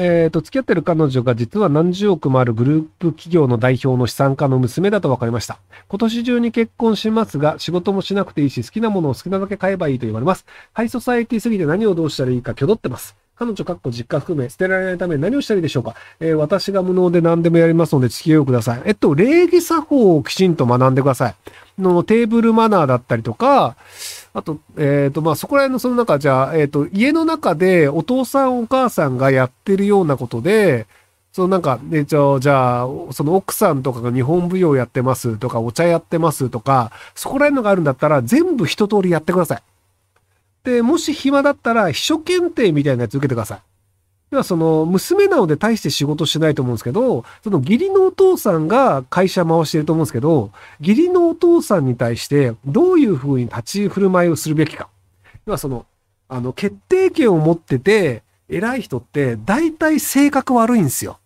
えっ、と、付き合ってる彼女が実は何十億もあるグループ企業の代表の資産家の娘だと分かりました。今年中に結婚しますが、仕事もしなくていいし、好きなものを好きなだけ買えばいいと言われます。ハイソサエティすぎて何をどうしたらいいか挙取ってます。彼女かっこ実家含め捨てられないため何をしたらいいでしょうか、えー私が無能で何でもやりますので付き合いをください。えっと、礼儀作法をきちんと学んでください。のテーブルマナーだったりとか、あと、えっ、と、まあ、そこら辺のその中、じゃあ、えっ、と、家の中でお父さんお母さんがやってるようなことで、そのなんか、ね、じゃあ、じゃあ、その奥さんとかが日本舞踊やってますとか、お茶やってますとか、そこら辺のがあるんだったら、全部一通りやってください。で、もし暇だったら、秘書検定みたいなやつ受けてください。要はその、娘なので大して仕事しないと思うんですけど、その義理のお父さんが会社回してると思うんですけど、義理のお父さんに対してどういうふうに立ち振る舞いをするべきか。要はその、あの、決定権を持ってて、偉い人って大体性格悪いんですよ。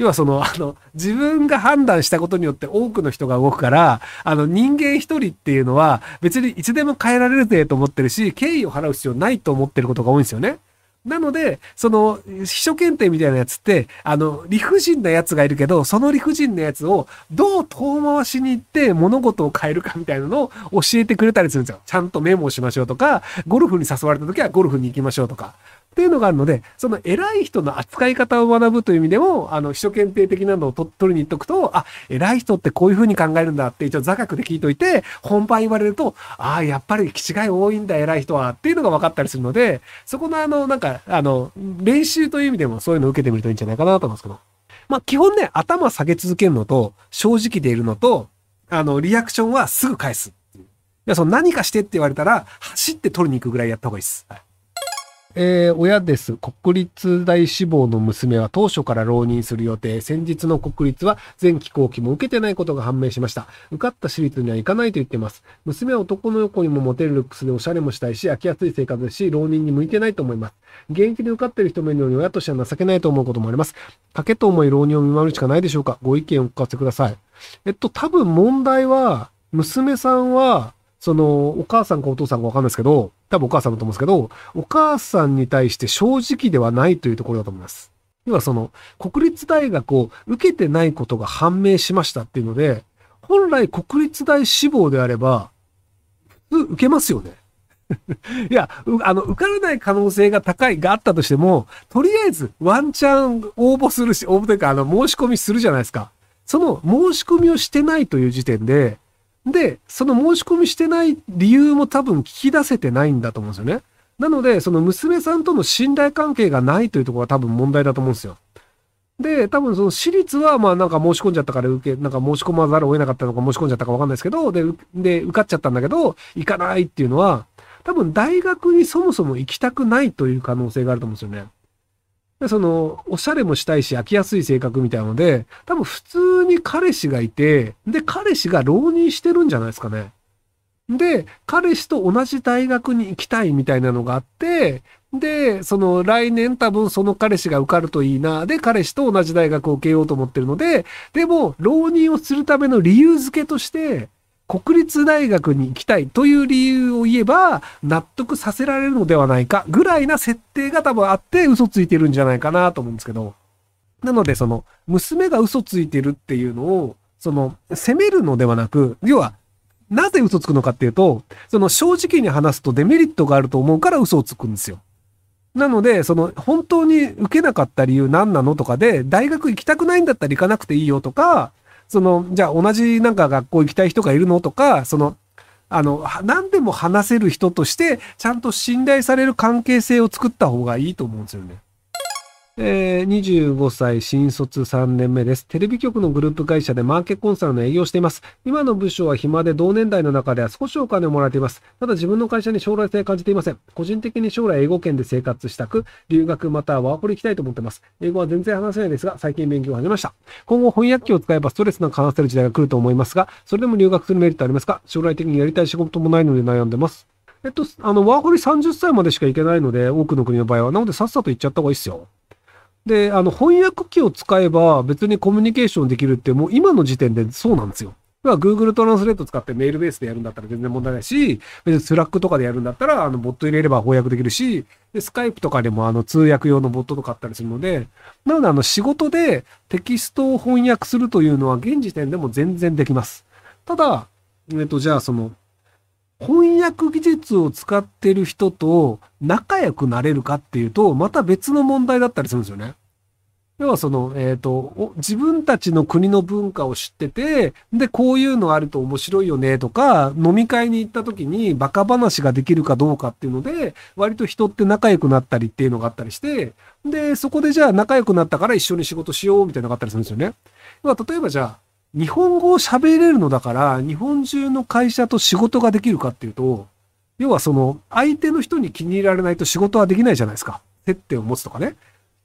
要はその、あの、自分が判断したことによって多くの人が動くから、あの、人間一人っていうのは別にいつでも変えられるぜと思ってるし、敬意を払う必要ないと思ってることが多いんですよね。なので、その、秘書検定みたいなやつって、あの、理不尽なやつがいるけど、その理不尽なやつをどう遠回しに行って物事を変えるかみたいなのを教えてくれたりするんですよ。ちゃんとメモをしましょうとか、ゴルフに誘われた時はゴルフに行きましょうとか。っていうのがあるので、その偉い人の扱い方を学ぶという意味でも、あの、秘書検定的なのを取りに行っとくと、あ、偉い人ってこういう風に考えるんだって一応座学で聞いといて、本番言われると、ああ、やっぱり気違い多いんだ、偉い人はっていうのが分かったりするので、そこのあの、なんか、あの、練習という意味でもそういうのを受けてみるといいんじゃないかなと思うんですけど。まあ、基本ね、頭下げ続けるのと、正直でいるのと、あの、リアクションはすぐ返す。いや、その何かしてって言われたら、走って取りに行くぐらいやった方がいいです。はいえー親です。国立大志望の娘は当初から浪人する予定。先日の国立は前期後期も受けてないことが判明しました。受かった私立には行かないと言ってます。娘は男の子にもモテるルックスでおしゃれもしたいし、飽きやすい生活ですし、浪人に向いてないと思います。現役で受かってる人もいるのに親としては情けないと思うこともあります。賭けと思い浪人を見守るしかないでしょうかご意見をお聞かせください。えっと、多分問題は、娘さんは、その、お母さんかお父さんかわかんないですけど、多分お母さんだと思うんですけど、お母さんに対して正直ではないというところだと思います。要はその、国立大学を受けてないことが判明しましたっていうので、本来国立大志望であれば、受けますよね。いや、あの、受からない可能性が高いがあったとしても、とりあえずワンチャン応募するし、応募というか、あの、申し込みするじゃないですか。その申し込みをしてないという時点で、で、その申し込みしてない理由も多分聞き出せてないんだと思うんですよね。なので、その娘さんとの信頼関係がないというところが多分問題だと思うんですよ。で、多分その私立はまあなんか申し込んじゃったから受け、なんか申し込まざるを得なかったのか申し込んじゃったかわかんないですけど、で、で、受かっちゃったんだけど、行かないっていうのは、多分大学にそもそも行きたくないという可能性があると思うんですよね。で、その、おしゃれもしたいし飽きやすい性格みたいなので、多分普通に彼氏がいて、で、彼氏が浪人してるんじゃないですかね。で、彼氏と同じ大学に行きたいみたいなのがあって、で、その来年多分その彼氏が受かるといいな。で、彼氏と同じ大学を受けようと思ってるので、でも、浪人をするための理由付けとして、国立大学に行きたいという理由を言えば、納得させられるのではないか、ぐらいな設定が多分あって嘘ついてるんじゃないかなと思うんですけど。なので、その、娘が嘘ついてるっていうのを、その、責めるのではなく、要は、なぜ嘘つくのかっていうと、その正直に話すとデメリットがあると思うから嘘をつくんですよ。なので、その、本当に受けなかった理由何なのとかで、大学行きたくないんだったら行かなくていいよとか、その、じゃあ同じなんか学校行きたい人がいるのとか、その、あの、何でも話せる人として、ちゃんと信頼される関係性を作った方がいいと思うんですよね。えー25歳新卒3年目です。テレビ局のグループ会社でマーケットコンサルの営業しています。今の部署は暇で同年代の中では少しお金をもらえています。ただ自分の会社に将来性感じていません。個人的に将来英語圏で生活したく、留学またはワーホリ行きたいと思っています。英語は全然話せないですが、最近勉強を始めました。今後翻訳機を使えばストレスなく話せる時代が来ると思いますが、それでも留学するメリットありますか？将来的にやりたい仕事もないので悩んでます。えっと、あの、ワーホリ30歳までしか行けないので、多くの国の場合は。なので、さっさと行っちゃった方がいいですよ。で、あの、翻訳機を使えば別にコミュニケーションできるって、もう今の時点でそうなんですよ。まあ、Google トランスレート使ってメールベースでやるんだったら全然問題ないし、別に Slack とかでやるんだったら、あの、ボット入れれば翻訳できるし、で、 Skype とかでもあの、通訳用のボットとかあったりするので、なのであの、仕事でテキストを翻訳するというのは現時点でも全然できます。ただ、えっと、じゃあその、翻訳技術を使ってる人と仲良くなれるかっていうと、また別の問題だったりするんですよね。要はその、えっ、ー、と、自分たちの国の文化を知ってて、で、こういうのあると面白いよねとか、飲み会に行った時にバカ話ができるかどうかっていうので、割と人って仲良くなったりっていうのがあったりして、で、そこでじゃあ仲良くなったから一緒に仕事しようみたいなのがあったりするんですよね。要は例えばじゃあ、日本語を喋れるのだから、日本中の会社と仕事ができるかっていうと、要はその、相手の人に気に入られないと仕事はできないじゃないですか。接点を持つとかね。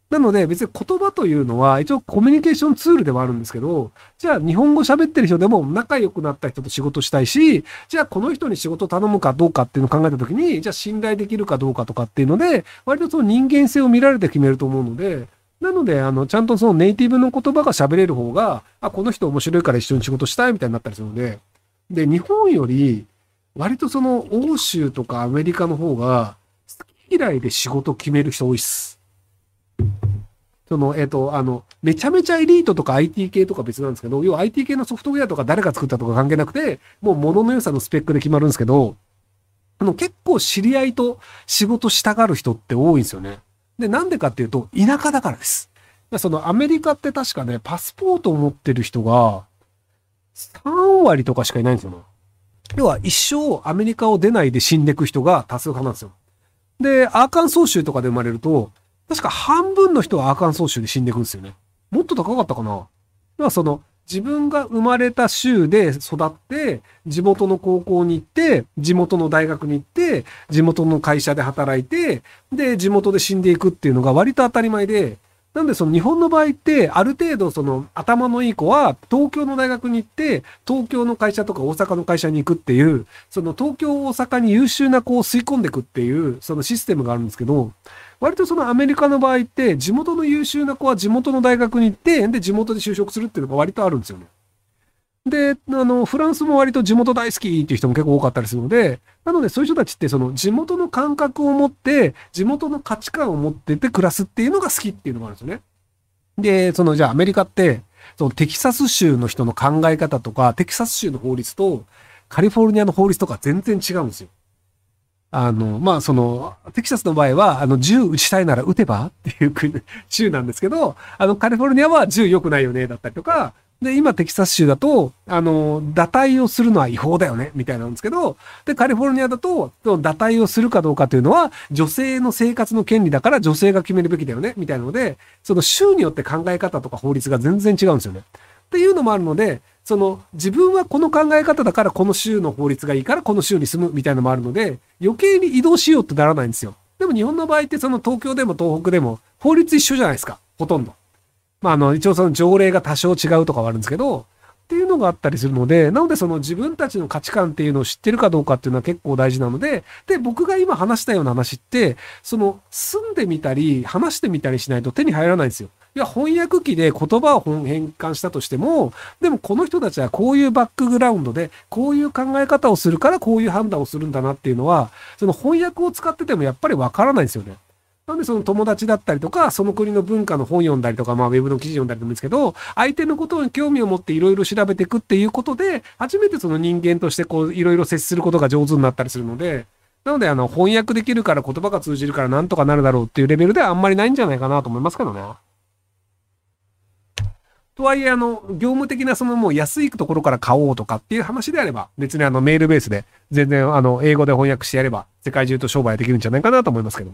なので別に言葉というのは一応コミュニケーションツールではあるんですけど、じゃあ日本語喋ってる人でも仲良くなった人と仕事したいし、じゃあこの人に仕事頼むかどうかっていうのを考えたときに、じゃあ信頼できるかどうかとかっていうので、割とその人間性を見られて決めると思うので、なので、あの、ちゃんとそのネイティブの言葉が喋れる方が、あ、この人面白いから一緒に仕事したいみたいになったりするので、で、日本より、割とその欧州とかアメリカの方が、好き嫌いで仕事決める人多いっす。その、えっ、ー、と、あの、めちゃめちゃエリートとか IT 系とか別なんですけど、要は IT 系のソフトウェアとか誰が作ったとか関係なくて、もう物の良さのスペックで決まるんですけど、あの、結構知り合いと仕事したがる人って多いんですよね。で、なんでかっていうと、田舎だからです。そのアメリカって確かね、パスポートを持ってる人が3割とかしかいないんですよ、要は一生アメリカを出ないで死んでいく人が多数派なんですよ。で、アーカンソー州とかで生まれると、確か半分の人はアーカンソー州で死んでいくんですよね。もっと高かったかな要はその、自分が生まれた州で育って、地元の高校に行って、地元の大学に行って、地元の会社で働いて、で、地元で死んでいくっていうのが割と当たり前で、なんでその日本の場合って、ある程度その頭のいい子は東京の大学に行って、東京の会社とか大阪の会社に行くっていう、その東京大阪に優秀な子を吸い込んでいくっていう、そのシステムがあるんですけど、割とそのアメリカの場合って、地元の優秀な子は地元の大学に行って、で、地元で就職するっていうのが割とあるんですよね。で、あの、フランスも割と地元大好きっていう人も結構多かったりするので、なのでそういう人たちってその地元の感覚を持って、地元の価値観を持ってて暮らすっていうのが好きっていうのがあるんですよね。で、そのじゃあアメリカって、そのテキサス州の人の考え方とか、テキサス州の法律とカリフォルニアの法律とか全然違うんですよ。あの、まあ、その、テキサスの場合は、あの、銃撃ちたいなら撃てばっていう国、州なんですけど、あの、カリフォルニアは銃良くないよね、だったりとか、で、今、テキサス州だと、あの、堕胎をするのは違法だよね、みたいなんですけど、で、カリフォルニアだと、堕胎をするかどうかというのは、女性の生活の権利だから女性が決めるべきだよね、みたいなので、その州によって考え方とか法律が全然違うんですよね。っていうのもあるので、その自分はこの考え方だからこの州の法律がいいからこの州に住むみたいなのもあるので、余計に移動しようってならないんですよ。でも日本の場合ってその東京でも東北でも法律一緒じゃないですか。ほとんど。まあ、あの、一応その条例が多少違うとかはあるんですけど、っていうのがあったりするので、なのでその自分たちの価値観っていうのを知ってるかどうかっていうのは結構大事なので、で、僕が今話したような話って、その住んでみたり、話してみたりしないと手に入らないんですよ。いや、翻訳機で言葉を変換したとしても、でもこの人たちはこういうバックグラウンドで、こういう考え方をするからこういう判断をするんだなっていうのは、その翻訳を使っててもやっぱりわからないんですよね。なんでその友達だったりとか、その国の文化の本読んだりとか、まあウェブの記事読んだりでもいいんですけど、相手のことに興味を持っていろいろ調べていくっていうことで、初めてその人間としてこういろいろ接することが上手になったりするので、なのであの翻訳できるから言葉が通じるからなんとかなるだろうっていうレベルではあんまりないんじゃないかなと思いますけどね。とはいえ、あの、業務的なそのもう安いところから買おうとかっていう話であれば、別にあのメールベースで全然あの英語で翻訳してやれば世界中と商売できるんじゃないかなと思いますけど。